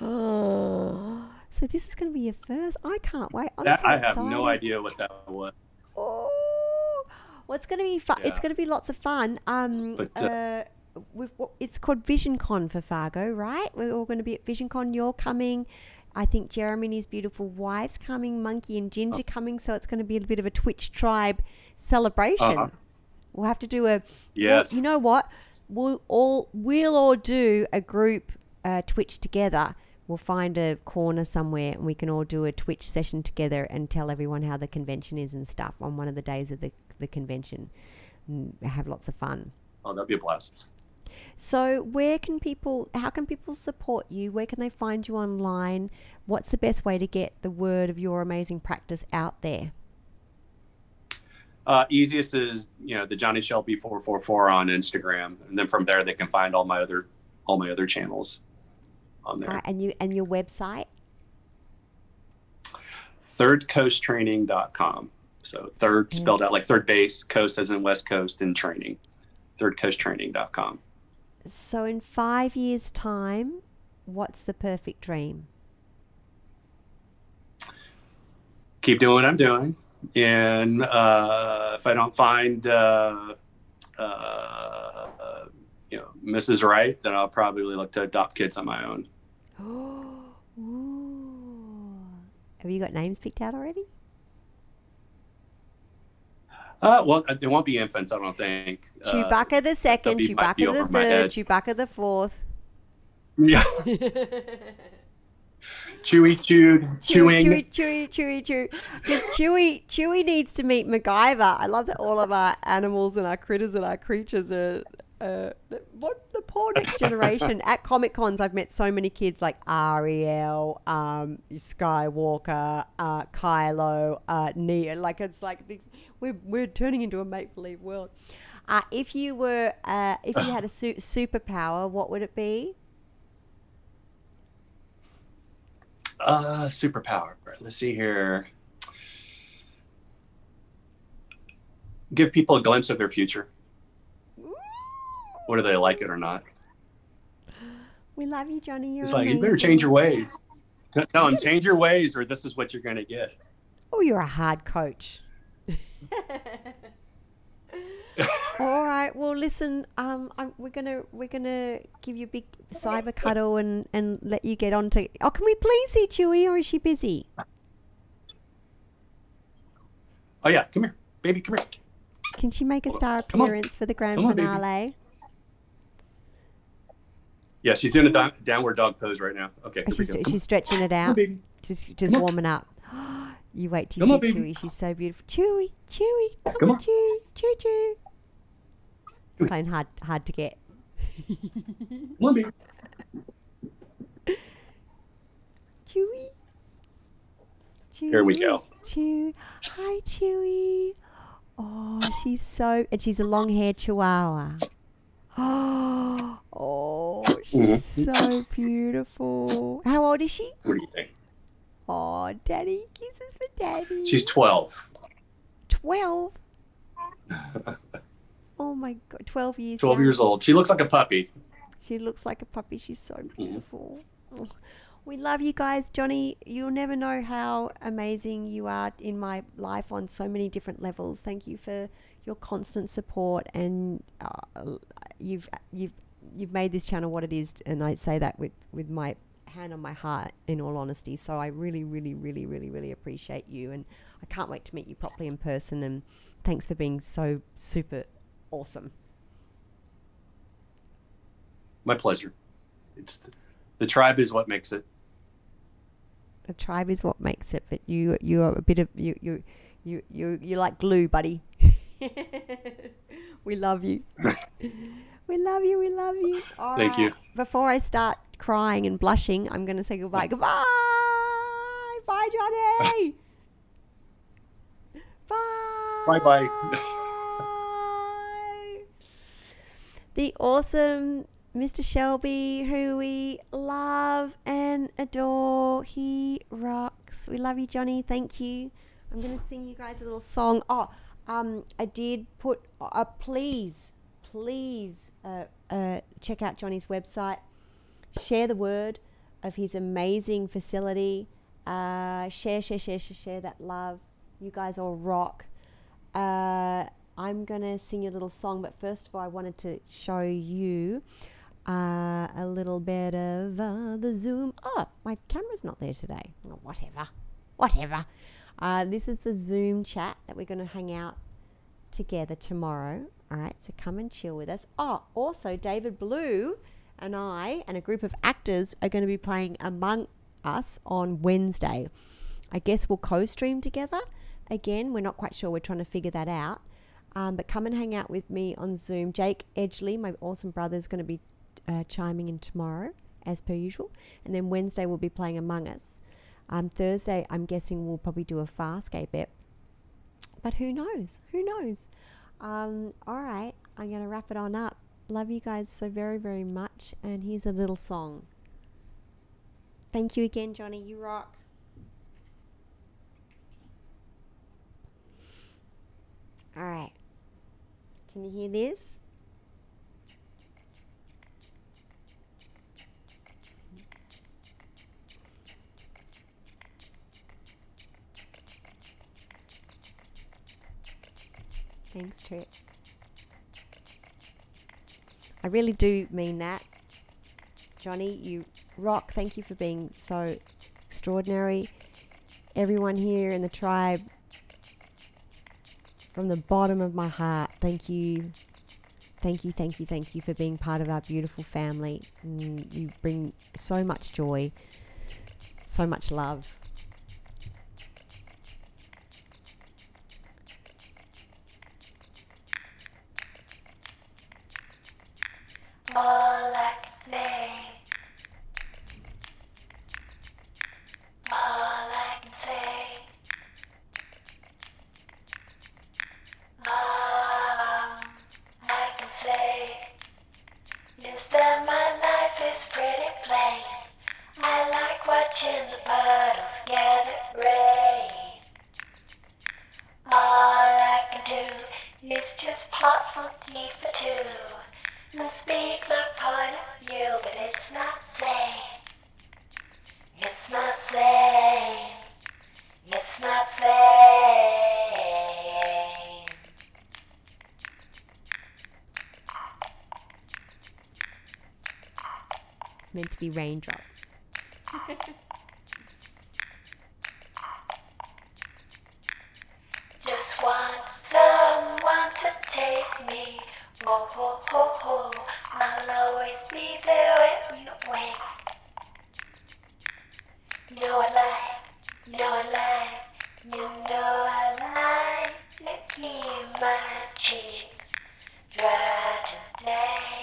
Oh, so this is going to be your first. I can't wait. I'm that, so I have no idea what that was. Oh, well, it's going to be fun. It's going to be lots of fun. Um, But, uh, uh, it's called VisionCon for Fargo, right? We're all going to be at VisionCon. You're coming. I think Jeremy and his beautiful wife's coming. Monkey and Ginger Oh. coming. So it's going to be a bit of a Twitch tribe celebration. Uh-huh. We'll have to do a. Yes. you know what? We'll all we'll all do a group uh, Twitch together. We'll find a corner somewhere and we can all do a Twitch session together and tell everyone how the convention is and stuff on one of the days of the, the convention. And have lots of fun. Oh, that'd be a blast. So, where can people, how can people support you? Where can they find you online? What's the best way to get the word of your amazing practice out there? Uh, easiest is you know the Johnny Shelby four four four on Instagram, and then from there they can find all my other all my other channels on there. Right, and you and your website? thirdcoasttraining.com. So third spelled out like third base, coast as in West Coast, and training. Thirdcoasttraining.com. So, in five years' time, what's the perfect dream? Keep doing what I'm doing. And uh, if I don't find, uh, uh, you know, Mrs. Right, then I'll probably look to adopt kids on my own. Ooh. Have you got names picked out already? Uh, well, there won't be infants, I don't think. Uh, Chewbacca the second, be- might be Chewbacca the third. Chewbacca the fourth. yeah, chewy chewed, Chewy, chewing. chewy, chewy, chewy, chewy. Because Chewie, Chewie needs to meet MacGyver. I love that all of our animals and our critters and our creatures are, uh, what the poor next generation at Comic Cons. I've met so many kids like Ariel, um, Skywalker, uh, Kylo, uh, Neo. Like it's like this, we're we're turning into a make believe world. Uh, if you were, uh, if you had a su- superpower, what would it be? Uh, superpower. Let's see here. Give people a glimpse of their future, whether they like it or not. We love you, Johnny. You're It's like you better change your ways. Tell them change your ways, or this is what you're going to get. Oh, you're a hard coach. All right. Well, listen. Um, I'm, we're gonna we're gonna give you a big cyber cuddle and and let you get on to. Oh, can we please see Chewie, or is she busy? Oh yeah, come here, baby, come here. Can she make a star Come on. appearance for the grand Come on, baby. finale? Yeah, she's doing a down- downward dog pose right now. Okay, She's go. Come she's stretching it on, out. baby. Just just Come warming up. You wait till Come you on, see baby. Chewie. She's so beautiful. Chewie, Chewie, come, Come on, on. Choo. Chewie. Playing hard hard to get. Come on, baby. Chewie. Chewie. Here we go. Chewie. Hi, Chewie. Oh, she's so, and she's a long-haired Chihuahua. Oh, oh, she's mm-hmm. so beautiful. How old is she? What do you think? Oh, Daddy, kisses for Daddy. She's 12. twelve. Oh my God, twelve years. 12 young. years old. She looks like a puppy. She looks like a puppy. She's so Mm-hmm. beautiful. Oh, We love you guys, Johnny. You'll never know how amazing you are in my life on so many different levels. Thank you for your constant support, and uh, you've you've you've made this channel what it is. And I say that with with my hand on my heart, in all honesty. So I really, really, really, really, really appreciate you, and I can't wait to meet you properly in person. And thanks for being so super awesome. My pleasure. It's the, the tribe is what makes it. the tribe is what makes it but you you are a bit of you you you you you're like glue buddy we love you we love you we love you All Thank you. before i start crying and blushing i'm going to say goodbye goodbye bye johnny bye Bye-bye. The awesome Mr. Shelby, who we love and adore. He rocks. We love you, Johnny. Thank you. I'm going to sing you guys a little song. Oh, um, I did put, uh, please, please uh, uh, check out Johnny's website. Share the word of his amazing facility. Uh, share, share, share, share, share that love. You guys all rock. Uh, I'm going to sing you a little song, but first of all, I wanted to show you uh, a little bit of uh, the Zoom. Oh, my camera's not there today. Oh, whatever. Whatever. Uh, this is the Zoom chat that we're going to hang out together tomorrow. All right, so come and chill with us. Oh, also, David Blue and I and a group of actors are going to be playing Among Us on Wednesday. I guess we'll co stream together. Again, we're not quite sure. We're trying to figure that out. Um, but come and hang out with me on Zoom. Jake Edgley, my awesome brother, is going to be uh, chiming in tomorrow, as per usual. And then Wednesday, we'll be playing Among Us. Um, Thursday, I'm guessing we'll probably do a Farscape bit. But who knows? Who knows? Um, all right, I'm going to wrap it on up. Love you guys so very, very much. And here's a little song. Thank you again, Johnny. You rock. All right. Can you hear this? Thanks, Trip. I really do mean that. Johnny, you rock. Thank you for being so extraordinary. Everyone here in the tribe, from the bottom of my heart, thank you. Thank you, thank you, thank you for being part of our beautiful family. Mm, you bring so much joy, so much love. All I Parts of for two, and speak my point of view, but it's not. It's not. It's not. It's meant to be raindrops. Just one to take me. Whoa, whoa, whoa, whoa. I'll always be there when you wait. No, I lie. No, I lie. You know I lie to keep my cheeks dry today.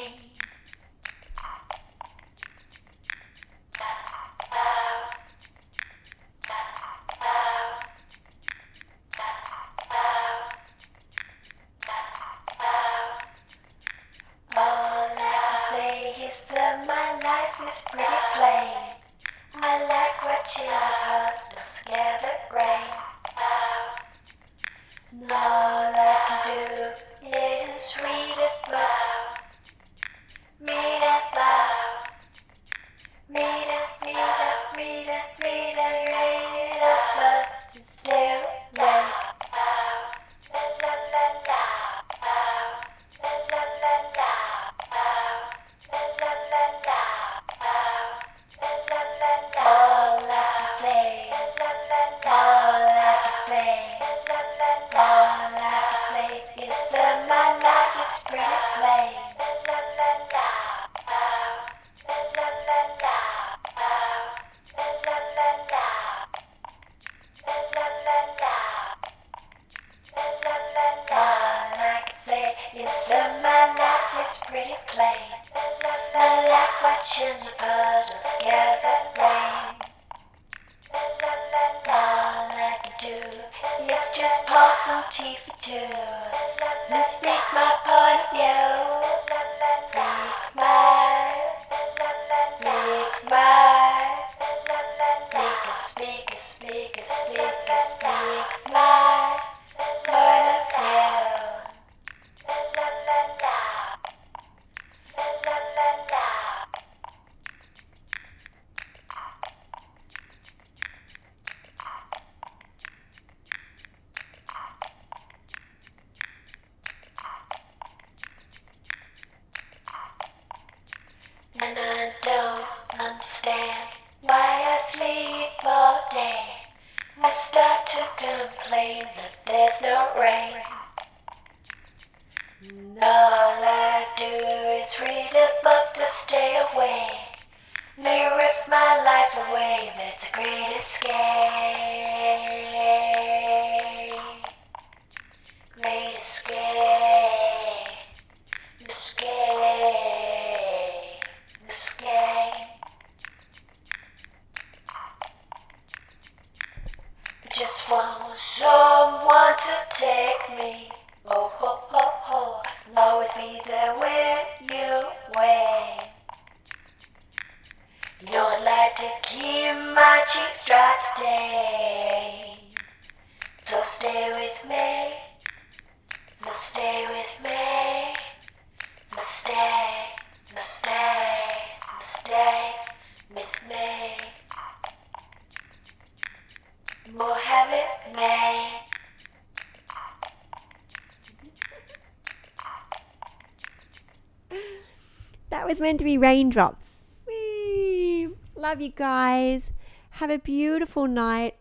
That was meant to be raindrops. Whee! Love you guys. Have a beautiful night.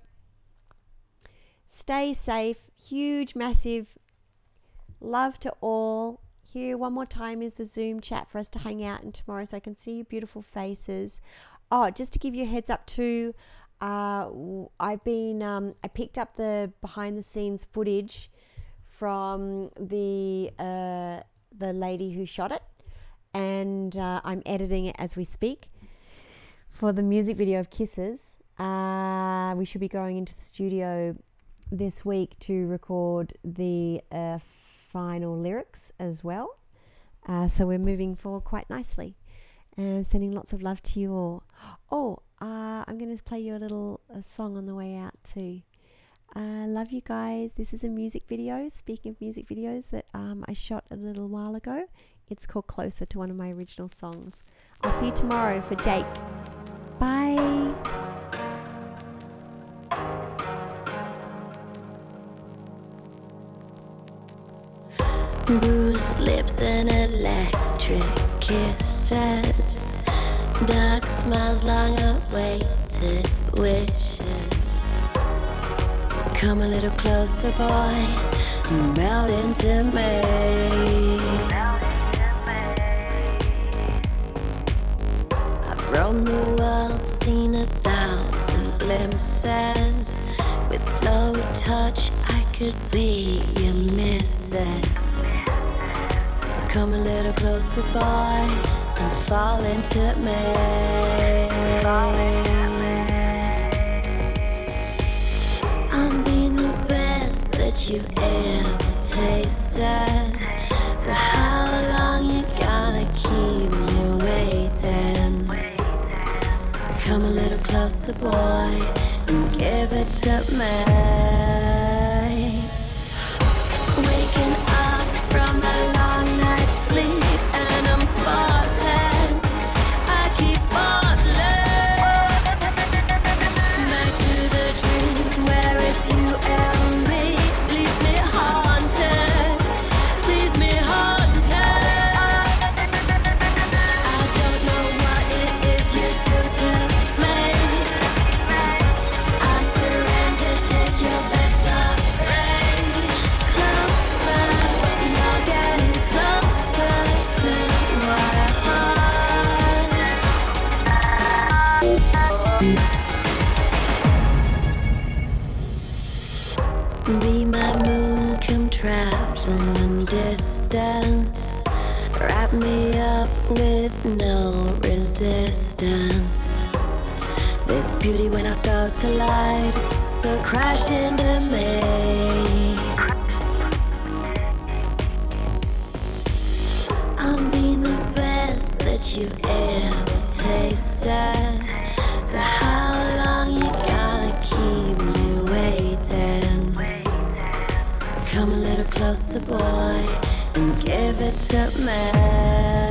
Stay safe. Huge, massive love to all. Here, one more time, is the Zoom chat for us to hang out in tomorrow so I can see your beautiful faces. Oh, just to give you a heads up, too. Uh, I've been um, I picked up the behind the scenes footage from the uh, the lady who shot it, and uh, I'm editing it as we speak for the music video of Kisses. Uh, we should be going into the studio this week to record the uh, final lyrics as well. Uh, so we're moving forward quite nicely and sending lots of love to you all. Oh, uh, I'm going to play you a little a song on the way out too. Uh, love you guys. This is a music video. Speaking of music videos that um, I shot a little while ago, it's called Closer to one of my original songs. I'll see you tomorrow for Jake. Bye. Bruised lips and electric kisses. Dark smiles, long awaited wishes. Come a little closer, boy, and melt into me. I've roamed the world, seen a thousand glimpses. With slow touch, I could be your missus. Come a little closer, boy, and fall into me. I'm being the best that you've ever tasted. So how long you gonna keep me waiting? Come a little closer, boy, and give it to me. No resistance. There's beauty when our stars collide, so crash into me. I'm being the best that you've ever tasted. So how long you gonna keep me waiting? Come a little closer, boy, and give it to me.